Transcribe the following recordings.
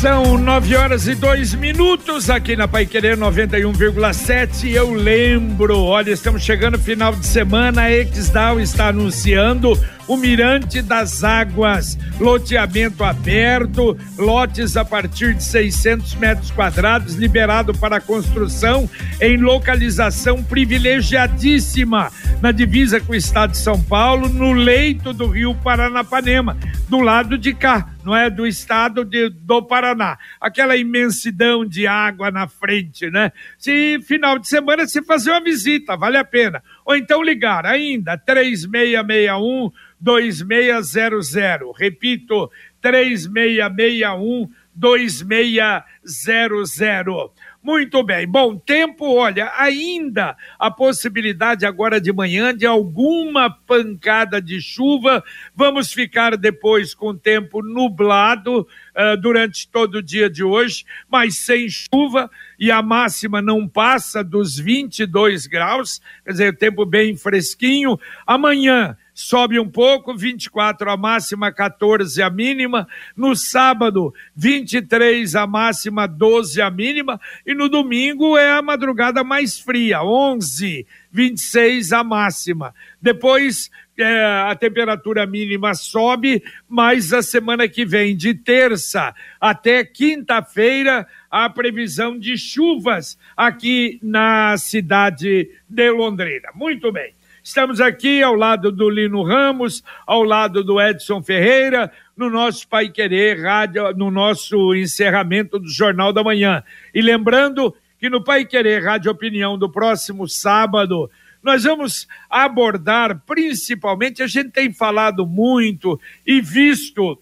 São nove horas e dois minutos aqui na Pai Querer 91,7. Eu lembro, olha, estamos chegando final de semana. A Exdal está anunciando o Mirante das Águas, loteamento aberto, lotes a partir de 600 metros quadrados, liberado para construção em localização privilegiadíssima na divisa com o estado de São Paulo, no leito do Rio Paranapanema, do lado de cá, não é do estado de, do Paraná. Aquela imensidão de água na frente, né? Se final de semana se fazer uma visita, vale a pena. Ou então ligar ainda 3661 2600. Repito, 3661 2600. Muito bem. Bom, tempo, olha, ainda a possibilidade agora de manhã de alguma pancada de chuva. Vamos ficar depois com tempo nublado uh, durante todo o dia de hoje, mas sem chuva e a máxima não passa dos 22 graus, quer dizer, tempo bem fresquinho. Amanhã sobe um pouco, 24 a máxima, 14 a mínima. No sábado, 23 a máxima, 12 a mínima. E no domingo é a madrugada mais fria, 11, 26 a máxima. Depois é, a temperatura mínima sobe, mas a semana que vem, de terça até quinta-feira, a previsão de chuvas aqui na cidade de Londrina. Muito bem. Estamos aqui ao lado do Lino Ramos, ao lado do Edson Ferreira, no nosso Pai Querer Rádio, no nosso encerramento do Jornal da Manhã. E lembrando que no Pai Querer Rádio Opinião do próximo sábado, nós vamos abordar principalmente, a gente tem falado muito e visto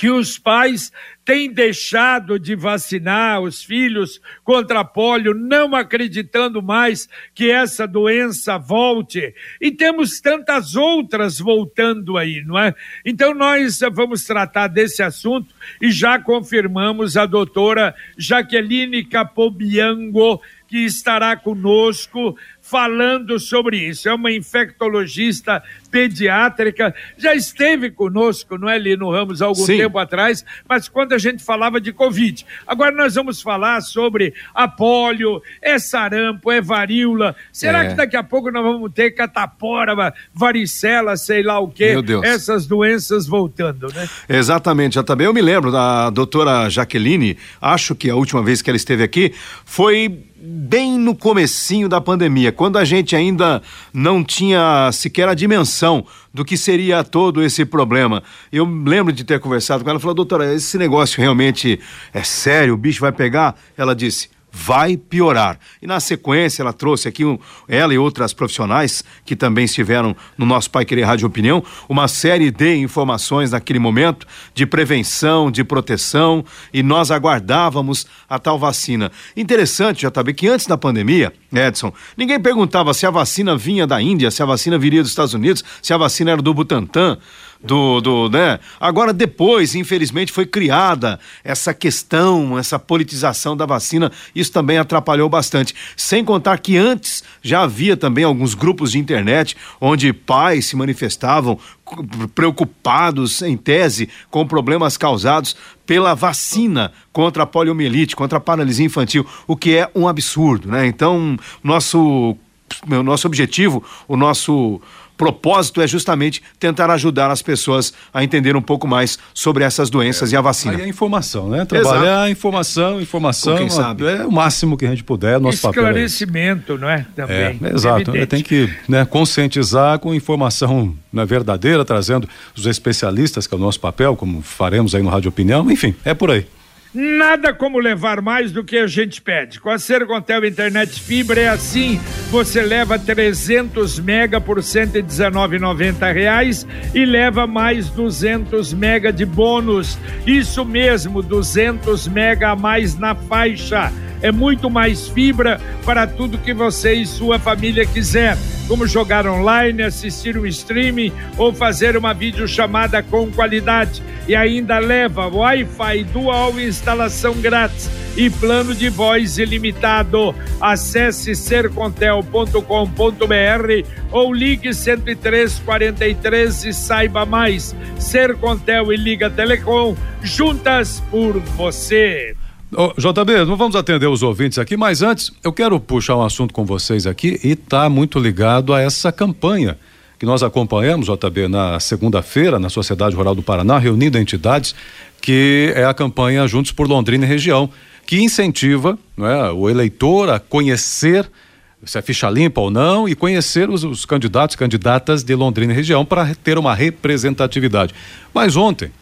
que os pais têm deixado de vacinar os filhos contra pólio, não acreditando mais que essa doença volte. E temos tantas outras voltando aí, não é? Então nós vamos tratar desse assunto e já confirmamos a doutora Jaqueline Capobiango que estará conosco falando sobre isso. É uma infectologista pediátrica, já esteve conosco, não é, Lino Ramos, há algum Sim. tempo atrás, mas quando a gente falava de Covid. Agora nós vamos falar sobre a polio, é sarampo, é varíola. Será é. que daqui a pouco nós vamos ter catapora, varicela, sei lá o quê? Meu Deus. Essas doenças voltando, né? Exatamente, já também eu me lembro da doutora Jaqueline, acho que a última vez que ela esteve aqui foi bem no comecinho da pandemia, quando a gente ainda não tinha sequer a dimensão do que seria todo esse problema. Eu lembro de ter conversado com ela, falou, doutora, esse negócio realmente é sério, o bicho vai pegar? Ela disse, vai piorar. E na sequência, ela trouxe aqui, um, ela e outras profissionais que também estiveram no nosso Pai Querer Rádio Opinião, uma série de informações naquele momento de prevenção, de proteção, e nós aguardávamos a tal vacina. Interessante, já que antes da pandemia, Edson, ninguém perguntava se a vacina vinha da Índia, se a vacina viria dos Estados Unidos, se a vacina era do Butantan do, do, né? Agora depois, infelizmente, foi criada essa questão, essa politização da vacina. Isso também atrapalhou bastante. Sem contar que antes já havia também alguns grupos de internet onde pais se manifestavam preocupados, em tese, com problemas causados pela vacina contra a poliomielite, contra a paralisia infantil, o que é um absurdo, né? Então, nosso nosso objetivo, o nosso propósito é justamente tentar ajudar as pessoas a entender um pouco mais sobre essas doenças é, e a vacina. Aí é informação, né? Trabalhar Exato. informação, informação. quem sabe. É o máximo que a gente puder, nosso Esclarecimento, papel. não é? Também. É, exato. É, tem que né, conscientizar com informação né, verdadeira, trazendo os especialistas, que é o nosso papel, como faremos aí no Rádio Opinião. Enfim, é por aí. Nada como levar mais do que a gente pede. Com a Sercontel Internet Fibra é assim, você leva 300 mega por 119,90 reais e leva mais 200 mega de bônus. Isso mesmo, 200 mega a mais na faixa é muito mais fibra para tudo que você e sua família quiser, como jogar online, assistir um streaming ou fazer uma videochamada com qualidade. E ainda leva Wi-Fi dual instalação grátis e plano de voz ilimitado. Acesse sercontel.com.br ou ligue 10343 e saiba mais. Sercontel e Liga Telecom, juntas por você. JB, não vamos atender os ouvintes aqui, mas antes eu quero puxar um assunto com vocês aqui e está muito ligado a essa campanha que nós acompanhamos, JB, na segunda-feira, na Sociedade Rural do Paraná, reunindo entidades, que é a campanha Juntos por Londrina e Região, que incentiva é, o eleitor a conhecer se é ficha limpa ou não e conhecer os, os candidatos candidatas de Londrina e região para ter uma representatividade. Mas ontem,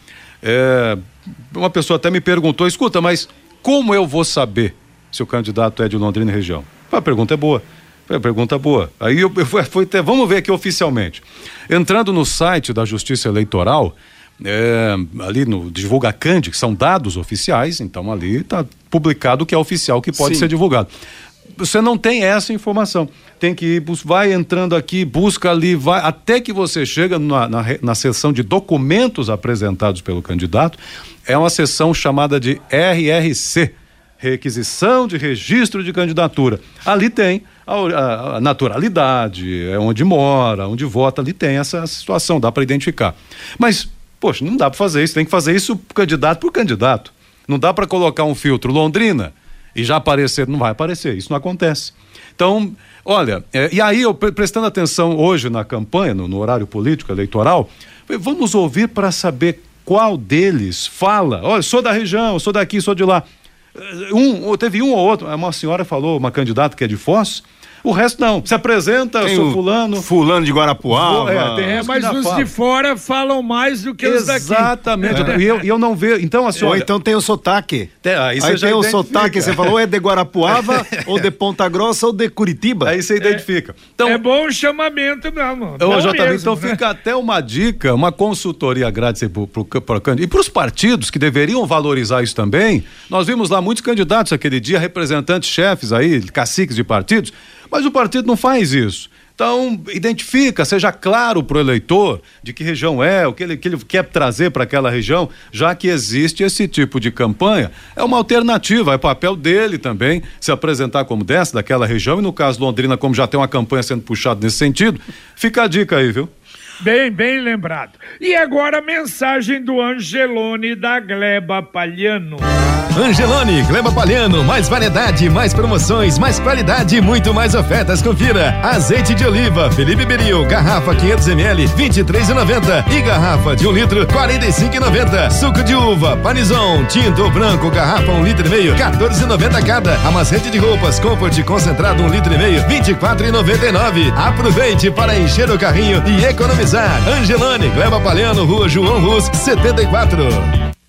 é, uma pessoa até me perguntou: escuta, mas como eu vou saber se o candidato é de Londrina e região? A pergunta é boa. É pergunta boa. Aí eu, eu fui até, vamos ver aqui oficialmente. Entrando no site da Justiça Eleitoral, é, ali no Divulga Cande, que são dados oficiais, então ali está publicado o que é oficial, que pode Sim. ser divulgado. Você não tem essa informação. Tem que ir, vai entrando aqui, busca ali, vai, até que você chega na, na, na seção de documentos apresentados pelo candidato. É uma seção chamada de RRC requisição de registro de candidatura. Ali tem a, a, naturalidade, é onde mora, onde vota, ali tem essa situação, dá para identificar. Mas, poxa, não dá para fazer isso, tem que fazer isso candidato por candidato. Não dá para colocar um filtro Londrina e já aparecer, não vai aparecer, isso não acontece. Então, olha, é, e aí eu prestando atenção hoje na campanha, no, no horário político eleitoral, vamos ouvir para saber qual deles fala, olha, sou da região, sou daqui, sou de lá. Um, teve um ou outro, uma senhora falou, uma candidata que é de Foz, o resto não. Se apresenta, tem sou fulano. Fulano de Guarapuava. É, tem é, mas os fala. de fora falam mais do que os daqui. Exatamente. É. E, eu, eu não vejo. Então, a senhora. Ou então tem o sotaque. Tem, aí, aí tem o sotaque, você falou, é de Guarapuava, ou de Ponta Grossa, ou de Curitiba. Aí você identifica. Então, é bom o chamamento mesmo. Ô, JB, mesmo, então né? fica até uma dica, uma consultoria grátis pro, e para os partidos que deveriam valorizar isso também. Nós vimos lá muitos candidatos aquele dia, representantes chefes aí, caciques de partidos mas o partido não faz isso. Então, identifica, seja claro para o eleitor de que região é, o que ele, que ele quer trazer para aquela região, já que existe esse tipo de campanha. É uma alternativa, é papel dele também se apresentar como dessa, daquela região, e no caso Londrina, como já tem uma campanha sendo puxada nesse sentido, fica a dica aí, viu? Bem, bem lembrado. E agora a mensagem do Angelone da Gleba Palhano. Angelone, Gleba Palhano, mais variedade, mais promoções, mais qualidade, muito mais ofertas. Confira. Azeite de oliva, Felipe Beril, garrafa 500 ml, 23,90 e garrafa de um litro, 45,90. Suco de uva, panizão, tinto branco, garrafa 1 um litro e meio, 14,90 cada. Amaciante de roupas, Comfort concentrado 1 um litro e meio, 24,99. Aproveite para encher o carrinho e economizar. Angelone, Gleba Palhano, Rua João Rus, 74.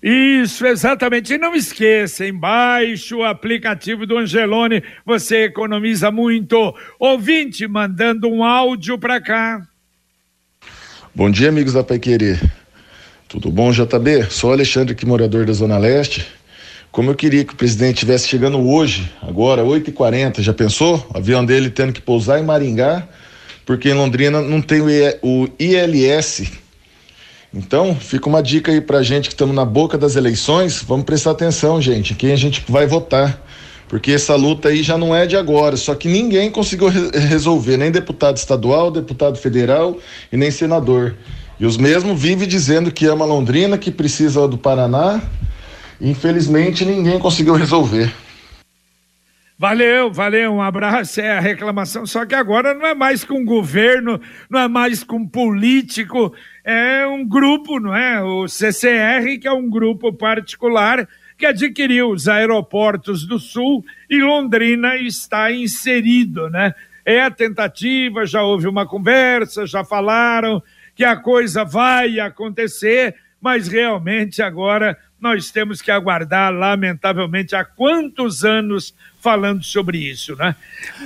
Isso, exatamente. E não esqueça, embaixo o aplicativo do Angelone, você economiza muito. Ouvinte mandando um áudio para cá. Bom dia, amigos da Pai Querer. Tudo bom, JB? Sou Alexandre aqui, morador da Zona Leste. Como eu queria que o presidente estivesse chegando hoje, agora, 8h40, já pensou? O avião dele tendo que pousar em Maringá, porque em Londrina não tem o ILS, então, fica uma dica aí pra gente que estamos na boca das eleições, vamos prestar atenção, gente, quem a gente vai votar. Porque essa luta aí já não é de agora, só que ninguém conseguiu re resolver, nem deputado estadual, deputado federal e nem senador. E os mesmos vivem dizendo que ama Londrina, que precisa do Paraná. Infelizmente, ninguém conseguiu resolver. Valeu, valeu, um abraço. É a reclamação, só que agora não é mais com governo, não é mais com político, é um grupo, não é? O CCR, que é um grupo particular que adquiriu os aeroportos do Sul e Londrina está inserido, né? É a tentativa, já houve uma conversa, já falaram que a coisa vai acontecer, mas realmente agora nós temos que aguardar, lamentavelmente, há quantos anos falando sobre isso, né?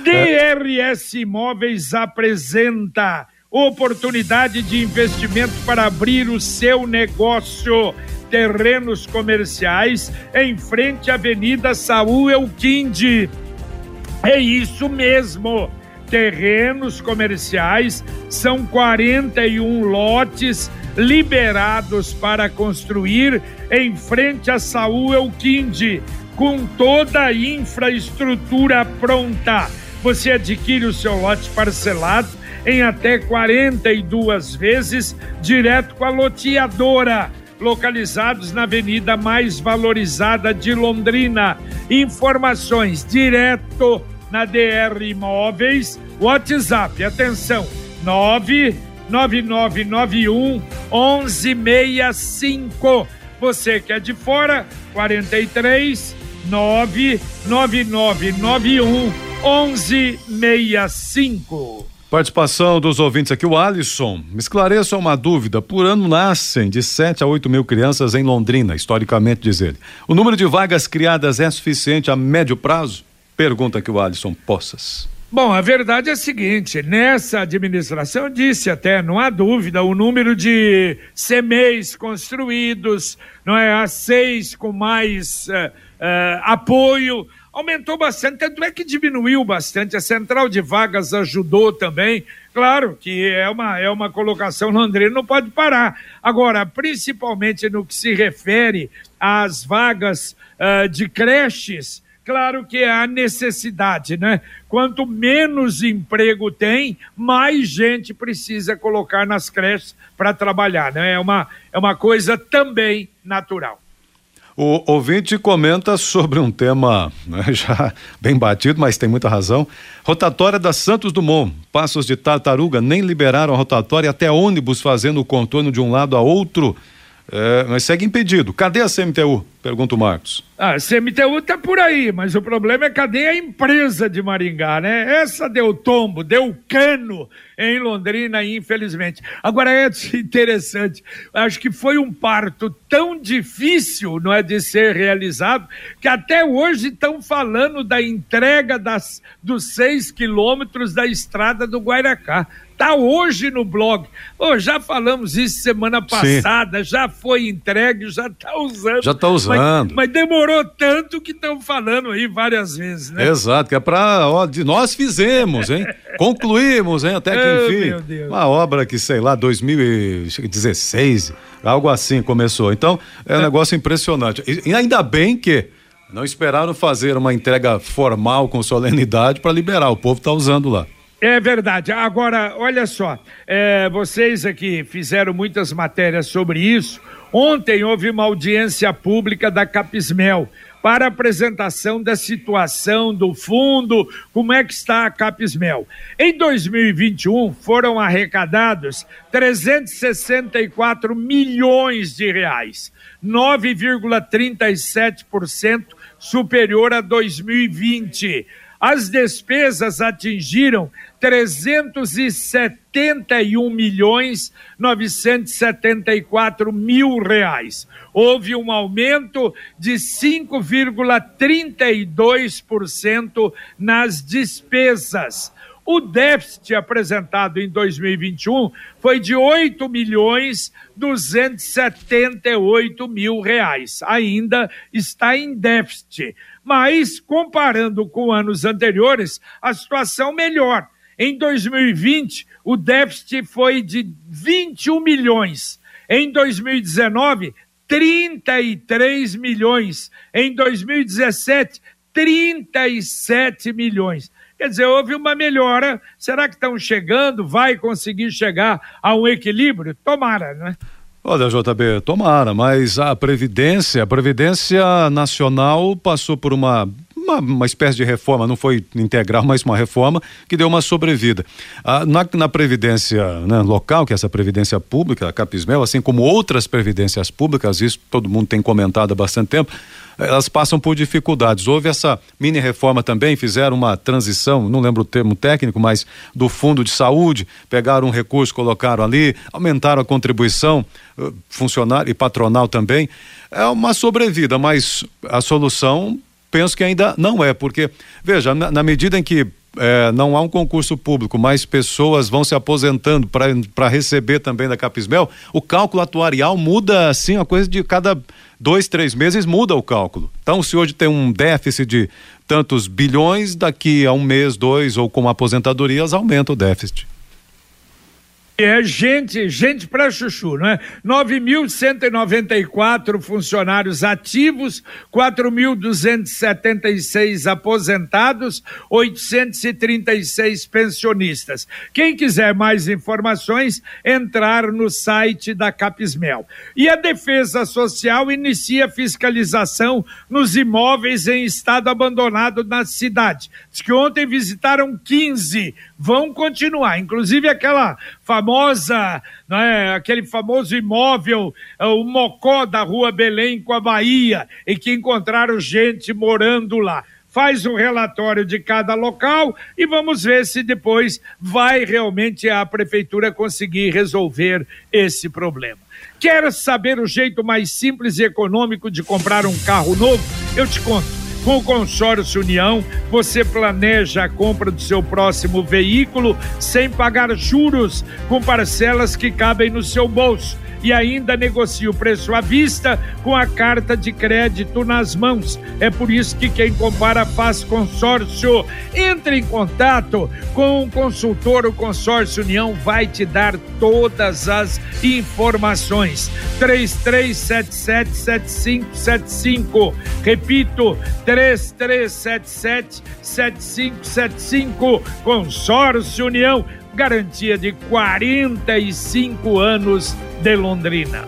DRS Imóveis apresenta oportunidade de investimento para abrir o seu negócio. Terrenos comerciais em frente à Avenida Saúl Elquinde. É isso mesmo. Terrenos comerciais são 41 lotes liberados para construir em frente à Saúl Elquinde com toda a infraestrutura pronta. Você adquire o seu lote parcelado em até 42 vezes, direto com a loteadora. Localizados na avenida mais valorizada de Londrina. Informações direto na DR Imóveis. WhatsApp, atenção, 99991 1165. Você que é de fora, 43 99991 1165. Participação dos ouvintes aqui, o Alisson. Me esclareça uma dúvida. Por ano nascem de 7 a 8 mil crianças em Londrina, historicamente, diz ele. O número de vagas criadas é suficiente a médio prazo? Pergunta aqui o Alisson Poças. Bom, a verdade é a seguinte: nessa administração, disse até, não há dúvida, o número de CMEs construídos, não é? A seis com mais uh, uh, apoio, aumentou bastante, tanto é que diminuiu bastante. A central de vagas ajudou também. Claro que é uma, é uma colocação londrina, não pode parar. Agora, principalmente no que se refere às vagas uh, de creches Claro que há necessidade, né? Quanto menos emprego tem, mais gente precisa colocar nas creches para trabalhar, né? É uma, é uma coisa também natural. O ouvinte comenta sobre um tema né, já bem batido, mas tem muita razão. Rotatória da Santos Dumont. Passos de tartaruga nem liberaram a rotatória até ônibus fazendo o contorno de um lado a outro. É, mas segue impedido. Cadê a CMTU? Pergunta o Marcos. Ah, a CMTU tá por aí, mas o problema é cadê a empresa de Maringá, né? Essa deu tombo, deu cano em Londrina, infelizmente. Agora é interessante, acho que foi um parto tão difícil, não é, de ser realizado, que até hoje estão falando da entrega das, dos seis quilômetros da estrada do Guairacá. Está hoje no blog. Oh, já falamos isso semana passada, Sim. já foi entregue, já está usando. Já está usando. Mas, mas, demorou tanto que estão falando aí várias vezes, né? Exato, que é para. Nós fizemos, hein? Concluímos, hein? Até que oh, enfim. Uma obra que, sei lá, 2016, algo assim começou. Então, é um é. negócio impressionante. E, e ainda bem que. Não esperaram fazer uma entrega formal com solenidade para liberar. O povo está usando lá. É verdade. Agora, olha só, é, vocês aqui fizeram muitas matérias sobre isso. Ontem houve uma audiência pública da Capismel para apresentação da situação do fundo, como é que está a Capismel. Em 2021 foram arrecadados 364 milhões de reais, 9,37% superior a 2020. As despesas atingiram 371 milhões 974 mil reais. Houve um aumento de 5,32% nas despesas. O déficit apresentado em 2021 foi de 8 milhões 278 mil reais. Ainda está em déficit. Mas, comparando com anos anteriores, a situação melhor. Em 2020, o déficit foi de 21 milhões. Em 2019, 33 milhões. Em 2017, 37 milhões. Quer dizer, houve uma melhora. Será que estão chegando? Vai conseguir chegar a um equilíbrio? Tomara, né? Olha, JB, tomara, mas a Previdência, a Previdência Nacional passou por uma uma, uma espécie de reforma, não foi integral, mas uma reforma que deu uma sobrevida. Ah, na, na Previdência né, local, que é essa Previdência Pública, a Capismel, assim como outras previdências públicas, isso todo mundo tem comentado há bastante tempo, elas passam por dificuldades. Houve essa mini reforma também, fizeram uma transição, não lembro o termo técnico, mas do fundo de saúde, pegaram um recurso, colocaram ali, aumentaram a contribuição uh, funcionário e patronal também. É uma sobrevida, mas a solução penso que ainda não é, porque, veja, na, na medida em que é, não há um concurso público, mais pessoas vão se aposentando para receber também da Capismel, o cálculo atuarial muda assim, uma coisa de cada dois, três meses muda o cálculo. Então, se hoje tem um déficit de tantos bilhões, daqui a um mês, dois, ou com aposentadorias, aumenta o déficit. É gente, gente para chuchu, não é? 9.194 funcionários ativos, 4.276 aposentados, 836 pensionistas. Quem quiser mais informações, entrar no site da Capismel. E a Defesa Social inicia fiscalização nos imóveis em estado abandonado na cidade. Diz que ontem visitaram 15, vão continuar, inclusive aquela famosa, né, aquele famoso imóvel, é, o Mocó da Rua Belém com a Bahia, em que encontraram gente morando lá. Faz um relatório de cada local e vamos ver se depois vai realmente a prefeitura conseguir resolver esse problema. Quer saber o jeito mais simples e econômico de comprar um carro novo? Eu te conto. Com o Consórcio União, você planeja a compra do seu próximo veículo sem pagar juros, com parcelas que cabem no seu bolso e ainda negocia o preço à vista com a carta de crédito nas mãos. É por isso que quem compara faz consórcio. Entre em contato com o consultor, o Consórcio União vai te dar todas as informações. 33777575. Repito, 33777575. Consórcio União garantia de 45 anos de Londrina.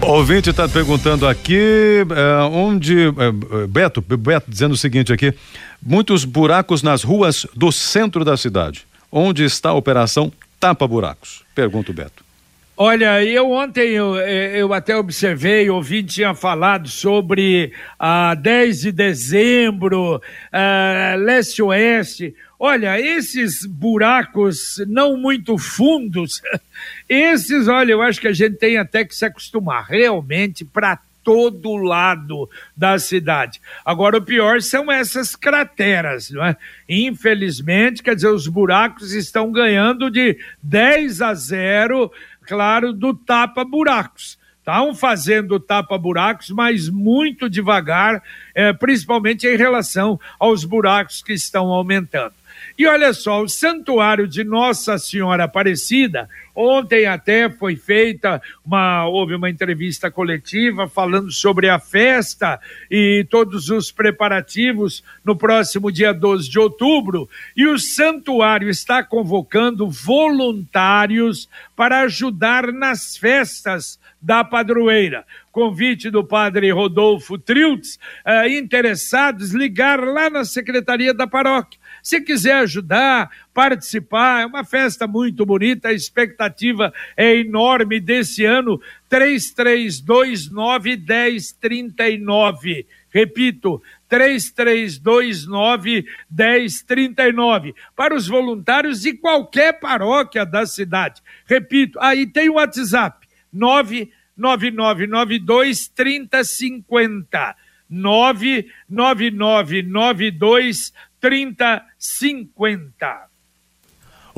O ouvinte está perguntando aqui é, onde. É, Beto, Beto dizendo o seguinte aqui: muitos buracos nas ruas do centro da cidade. Onde está a operação Tapa Buracos? Pergunta o Beto. Olha, eu ontem eu, eu até observei, ouvi, tinha falado sobre a ah, 10 de dezembro, ah, leste-oeste. Olha, esses buracos não muito fundos, esses, olha, eu acho que a gente tem até que se acostumar realmente para todo lado da cidade. Agora, o pior são essas crateras, não é? Infelizmente, quer dizer, os buracos estão ganhando de 10 a 0, claro, do tapa-buracos. Estão fazendo tapa-buracos, mas muito devagar, é, principalmente em relação aos buracos que estão aumentando. E olha só, o Santuário de Nossa Senhora Aparecida, ontem até foi feita uma houve uma entrevista coletiva falando sobre a festa e todos os preparativos no próximo dia 12 de outubro, e o santuário está convocando voluntários para ajudar nas festas da padroeira. Convite do padre Rodolfo Triltz, eh, interessados, ligar lá na secretaria da paróquia. Se quiser ajudar, participar, é uma festa muito bonita, a expectativa é enorme desse ano, 3329 1039. Repito, 3329 1039 para os voluntários de qualquer paróquia da cidade. Repito, aí tem o WhatsApp 99992 3050. 99992 3050.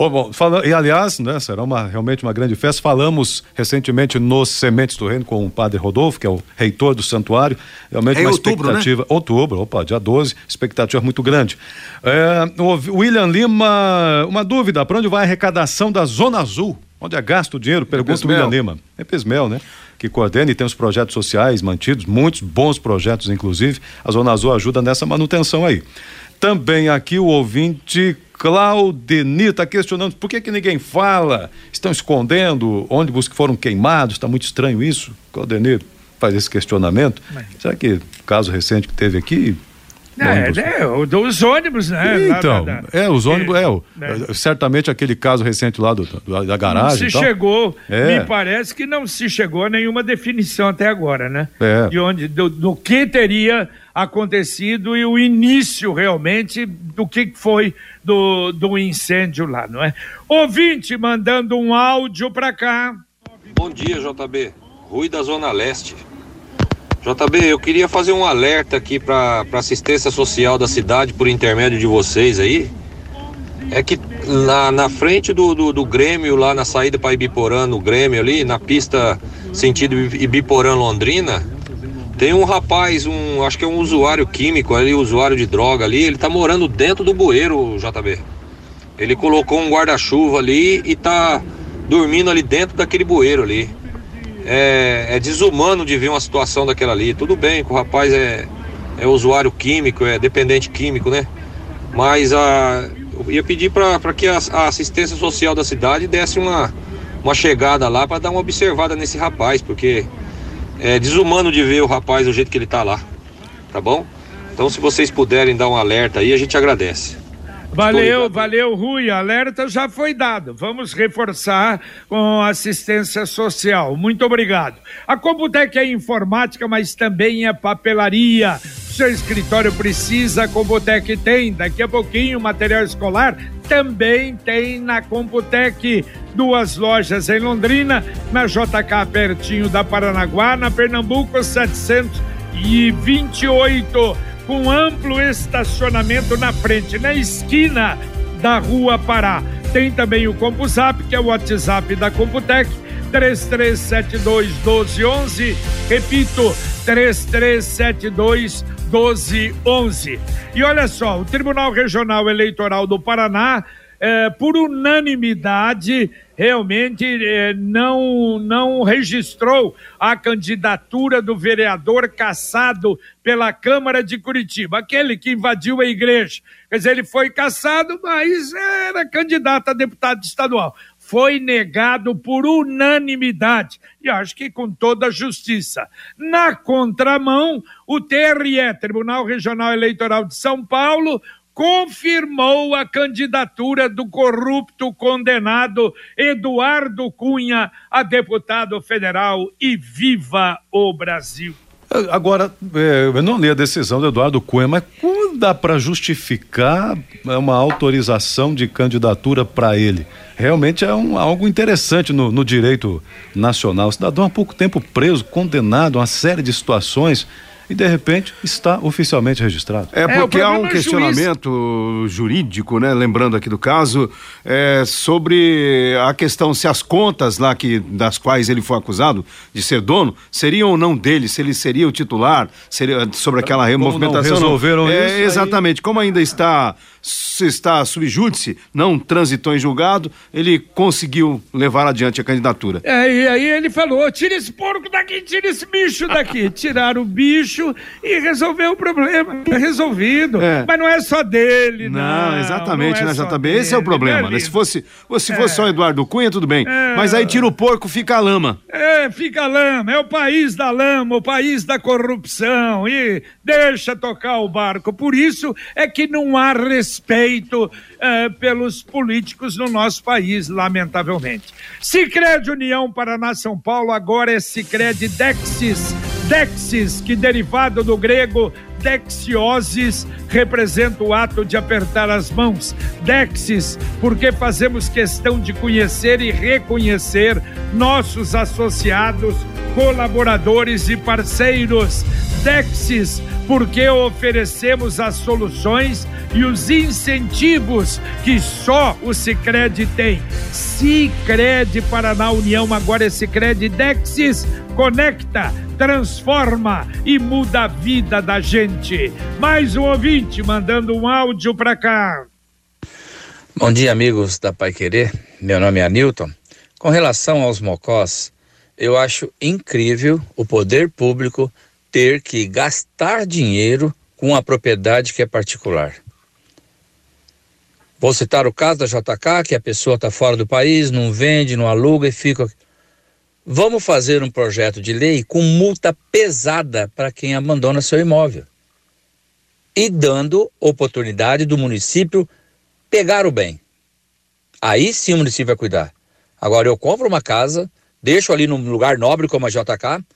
Oh, bom, fala, e aliás, né, será uma, realmente uma grande festa. Falamos recentemente nos Sementes do Reino com o padre Rodolfo, que é o reitor do santuário. Realmente é uma outubro, né? expectativa. Né? Outubro, opa, dia 12, expectativa muito grande. É, o William Lima, uma dúvida: para onde vai a arrecadação da Zona Azul? Onde é gasto o dinheiro? Pergunta o William Lima. É Pesmel, né? Que coordena e tem os projetos sociais mantidos, muitos bons projetos, inclusive. A Zona Azul ajuda nessa manutenção aí. Também aqui o ouvinte Claudenir está questionando por que, que ninguém fala, estão escondendo ônibus que foram queimados, está muito estranho isso. Claudenir faz esse questionamento. Mas... Será que caso recente que teve aqui, é, né, os ônibus, né? Então, da, da, é, os ônibus, é, é, certamente aquele caso recente lá do, do da garagem. Não se chegou, é. me parece que não se chegou a nenhuma definição até agora, né? É. De onde, do, do que teria acontecido e o início realmente do que foi do, do incêndio lá, não é? Ouvinte mandando um áudio para cá. Bom dia, JB. Rui da Zona Leste. JB, eu queria fazer um alerta aqui para assistência social da cidade por intermédio de vocês aí. É que na, na frente do, do, do Grêmio, lá na saída para Ibiporã, no Grêmio ali, na pista sentido Ibiporã Londrina, tem um rapaz, um, acho que é um usuário químico ali, usuário de droga ali, ele tá morando dentro do bueiro, JB. Ele colocou um guarda-chuva ali e tá dormindo ali dentro daquele bueiro ali. É, é desumano de ver uma situação daquela ali. Tudo bem que o rapaz é, é usuário químico, é dependente químico, né? Mas a, eu ia pedir para que a, a, assistência social da cidade desse uma, uma chegada lá para dar uma observada nesse rapaz, porque é desumano de ver o rapaz do jeito que ele tá lá. Tá bom? Então, se vocês puderem dar um alerta aí, a gente agradece. Valeu, valeu, Rui. Alerta já foi dado. Vamos reforçar com assistência social. Muito obrigado. A Computec é informática, mas também é papelaria. Seu escritório precisa, a Computec tem. Daqui a pouquinho, material escolar também tem na Computec. Duas lojas em Londrina, na JK, pertinho da Paranaguá, na Pernambuco 728 com amplo estacionamento na frente, na esquina da Rua Pará. Tem também o CompuZap, que é o WhatsApp da Computec, 3372 1211. Repito, 3372 1211. E olha só, o Tribunal Regional Eleitoral do Paraná é, por unanimidade, realmente é, não, não registrou a candidatura do vereador caçado pela Câmara de Curitiba, aquele que invadiu a igreja. Quer dizer, ele foi caçado, mas era candidato a deputado estadual. Foi negado por unanimidade, e acho que com toda justiça. Na contramão, o TRE, Tribunal Regional Eleitoral de São Paulo, confirmou a candidatura do corrupto condenado Eduardo Cunha a deputado federal e viva o Brasil. Agora, é, eu não li a decisão do Eduardo Cunha, mas como dá para justificar uma autorização de candidatura para ele? Realmente é um, algo interessante no, no direito nacional. O cidadão há pouco tempo preso, condenado a uma série de situações e de repente está oficialmente registrado. É porque é, há um questionamento juiz. jurídico, né? Lembrando aqui do caso, é, sobre a questão se as contas lá que das quais ele foi acusado de ser dono seriam ou não dele, se ele seria o titular, seria sobre aquela Como movimentação. Não resolveram não. É, exatamente. Aí... Como ainda está está subjúdice, não transitou em julgado, ele conseguiu levar adiante a candidatura. É, e aí ele falou: tira esse porco daqui, tira esse bicho daqui. Tiraram o bicho e resolveu o problema. É resolvido. É. Mas não é só dele, não. Não, exatamente, não é né, JB? Dele, Esse é o problema, né? Se fosse, se fosse é. só Eduardo Cunha, tudo bem. É. Mas aí tira o porco, fica a lama. É, fica a lama. É o país da lama, o país da corrupção. E deixa tocar o barco. Por isso é que não há respeito uh, pelos políticos no nosso país, lamentavelmente. Sicredi União Paraná São Paulo agora é Sicredi Dexis. Dexis, que derivado do grego Dexiosis representa o ato de apertar as mãos. Dexis, porque fazemos questão de conhecer e reconhecer nossos associados, colaboradores e parceiros. Dexis, porque oferecemos as soluções e os incentivos que só o Sicredi tem. Sicredi Paraná União, agora é Sicredi Dexis, conecta, transforma e muda a vida da gente. Mais um ouvinte mandando um áudio para cá. Bom dia, amigos da Pai Querer. Meu nome é Anilton. Com relação aos mocós, eu acho incrível o poder público ter que gastar dinheiro com a propriedade que é particular. Vou citar o caso da JK, que a pessoa está fora do país, não vende, não aluga e fica. Vamos fazer um projeto de lei com multa pesada para quem abandona seu imóvel. E dando oportunidade do município pegar o bem. Aí sim o município vai cuidar. Agora eu compro uma casa, deixo ali num lugar nobre como a JK,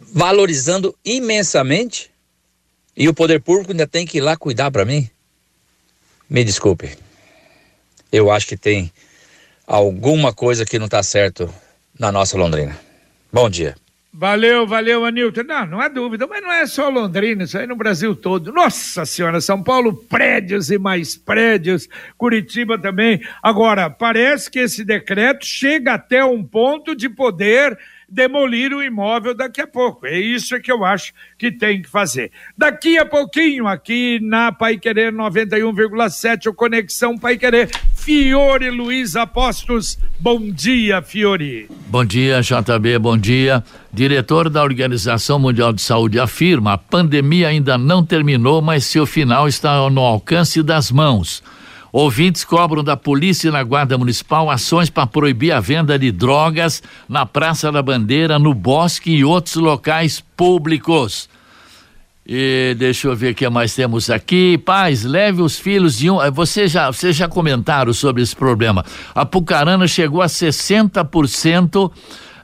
valorizando imensamente e o poder público ainda tem que ir lá cuidar para mim? Me desculpe. Eu acho que tem alguma coisa que não está certo na nossa Londrina. Bom dia. Valeu, valeu, Anilton. Não, não há dúvida, mas não é só Londrina, isso aí no Brasil todo. Nossa Senhora, São Paulo, prédios e mais prédios, Curitiba também. Agora, parece que esse decreto chega até um ponto de poder demolir o imóvel daqui a pouco. É isso que eu acho que tem que fazer. Daqui a pouquinho, aqui na Pai Querer 91,7, o Conexão Pai Querer Fiore Luiz Apostos. Bom dia, Fiore. Bom dia, JB, bom dia. Diretor da Organização Mundial de Saúde afirma: a pandemia ainda não terminou, mas seu final está no alcance das mãos. Ouvintes cobram da polícia e na Guarda Municipal ações para proibir a venda de drogas na Praça da Bandeira, no Bosque e outros locais públicos. E deixa eu ver o que mais temos aqui. Pais, leve os filhos de um. Você já, vocês já comentaram sobre esse problema. A Pucarana chegou a 60%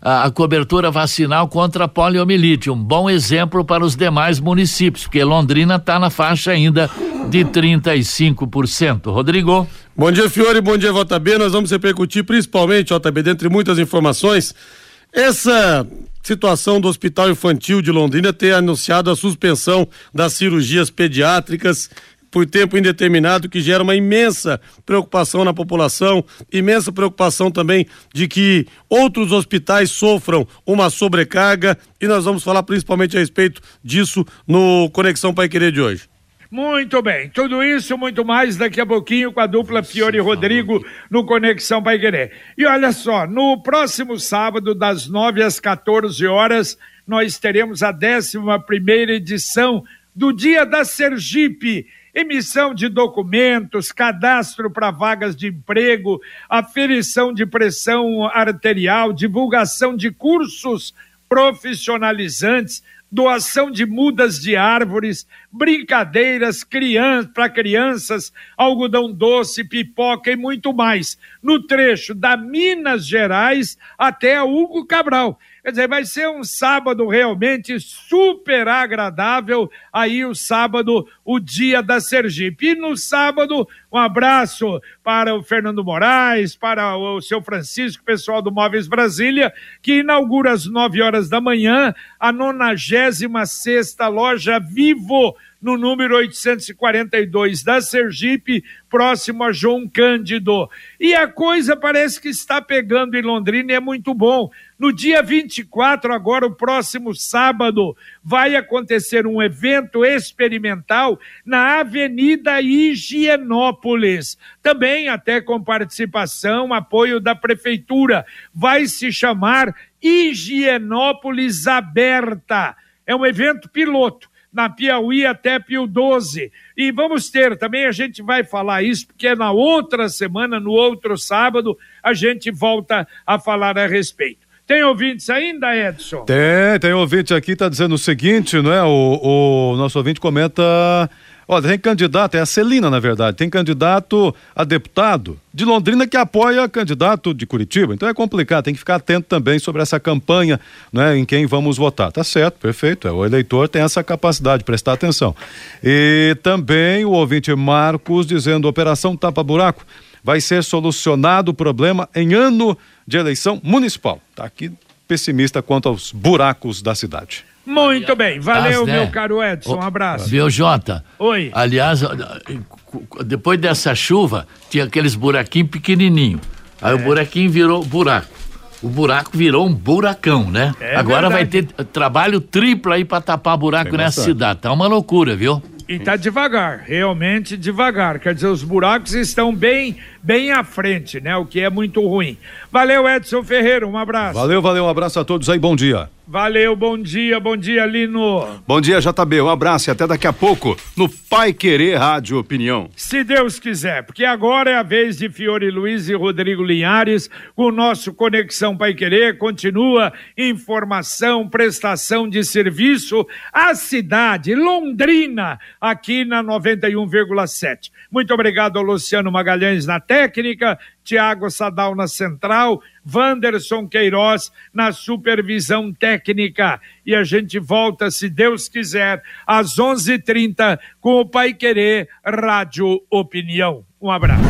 a, cobertura vacinal contra a poliomielite. Um bom exemplo para os demais municípios, porque Londrina está na faixa ainda de 35%. Rodrigo. Bom dia, Fiore. Bom dia, JB. Nós vamos repercutir principalmente, JB, dentre muitas informações, essa situação do Hospital Infantil de Londrina ter anunciado a suspensão das cirurgias pediátricas por tempo indeterminado, que gera uma imensa preocupação na população, imensa preocupação também de que outros hospitais sofram uma sobrecarga e nós vamos falar principalmente a respeito disso no Conexão Pai Querer de hoje. Muito bem, tudo isso, muito mais daqui a pouquinho com a dupla Fiore Rodrigo no Conexão Pai Querer. E olha só, no próximo sábado, das 9 às 14 horas, nós teremos a 11 primeira edição do Dia da Sergipe. Emissão de documentos, cadastro para vagas de emprego, aferição de pressão arterial, divulgação de cursos profissionalizantes, doação de mudas de árvores, brincadeiras criança, para crianças, algodão doce, pipoca e muito mais, no trecho da Minas Gerais até Hugo Cabral. Quer dizer, vai ser um sábado realmente super agradável. Aí, o sábado, o dia da Sergipe. E no sábado, um abraço para o Fernando Moraes, para o seu Francisco, pessoal do Móveis Brasília, que inaugura às nove horas da manhã a 96 sexta loja Vivo no número 842 da Sergipe, próximo a João Cândido. E a coisa parece que está pegando em Londrina e é muito bom. No dia 24, agora o próximo sábado, vai acontecer um evento experimental na Avenida Higienópolis. Também até com participação, apoio da prefeitura. Vai se chamar Higienópolis Aberta. É um evento piloto na Piauí até Pio 12. E vamos ter também, a gente vai falar isso, porque na outra semana, no outro sábado, a gente volta a falar a respeito. Tem ouvintes ainda, Edson? Tem, tem ouvinte aqui, está dizendo o seguinte, não é? O, o nosso ouvinte comenta Olha, tem candidato, é a Celina, na verdade, tem candidato a deputado de Londrina que apoia candidato de Curitiba. Então é complicado, tem que ficar atento também sobre essa campanha, né, em quem vamos votar. Tá certo, perfeito. É, o eleitor tem essa capacidade de prestar atenção. E também o ouvinte Marcos dizendo: Operação Tapa Buraco vai ser solucionado o problema em ano de eleição municipal. Tá aqui pessimista quanto aos buracos da cidade. Muito bem, valeu, As, né? meu caro Edson, um abraço. Viu, Jota? Oi. Aliás, depois dessa chuva, tinha aqueles buraquinhos pequenininhos. Aí é. o buraquinho virou buraco. O buraco virou um buracão, né? É Agora verdade. vai ter trabalho triplo aí para tapar buraco nessa cidade. Tá uma loucura, viu? E tá devagar, realmente devagar. Quer dizer, os buracos estão bem, bem à frente, né? O que é muito ruim. Valeu, Edson Ferreira, um abraço. Valeu, valeu, um abraço a todos aí, bom dia. Valeu, bom dia, bom dia, Lino. Bom dia, JB, um abraço e até daqui a pouco no Pai Querer Rádio Opinião. Se Deus quiser, porque agora é a vez de Fiore Luiz e Rodrigo Linhares, com o nosso Conexão Pai Querer, continua informação, prestação de serviço à cidade, Londrina, aqui na 91,7. Muito obrigado ao Luciano Magalhães na técnica, Tiago Sadal na central, Wanderson Queiroz na supervisão técnica. E a gente volta, se Deus quiser, às 11:30 h 30 com o Pai Querer Rádio Opinião. Um abraço.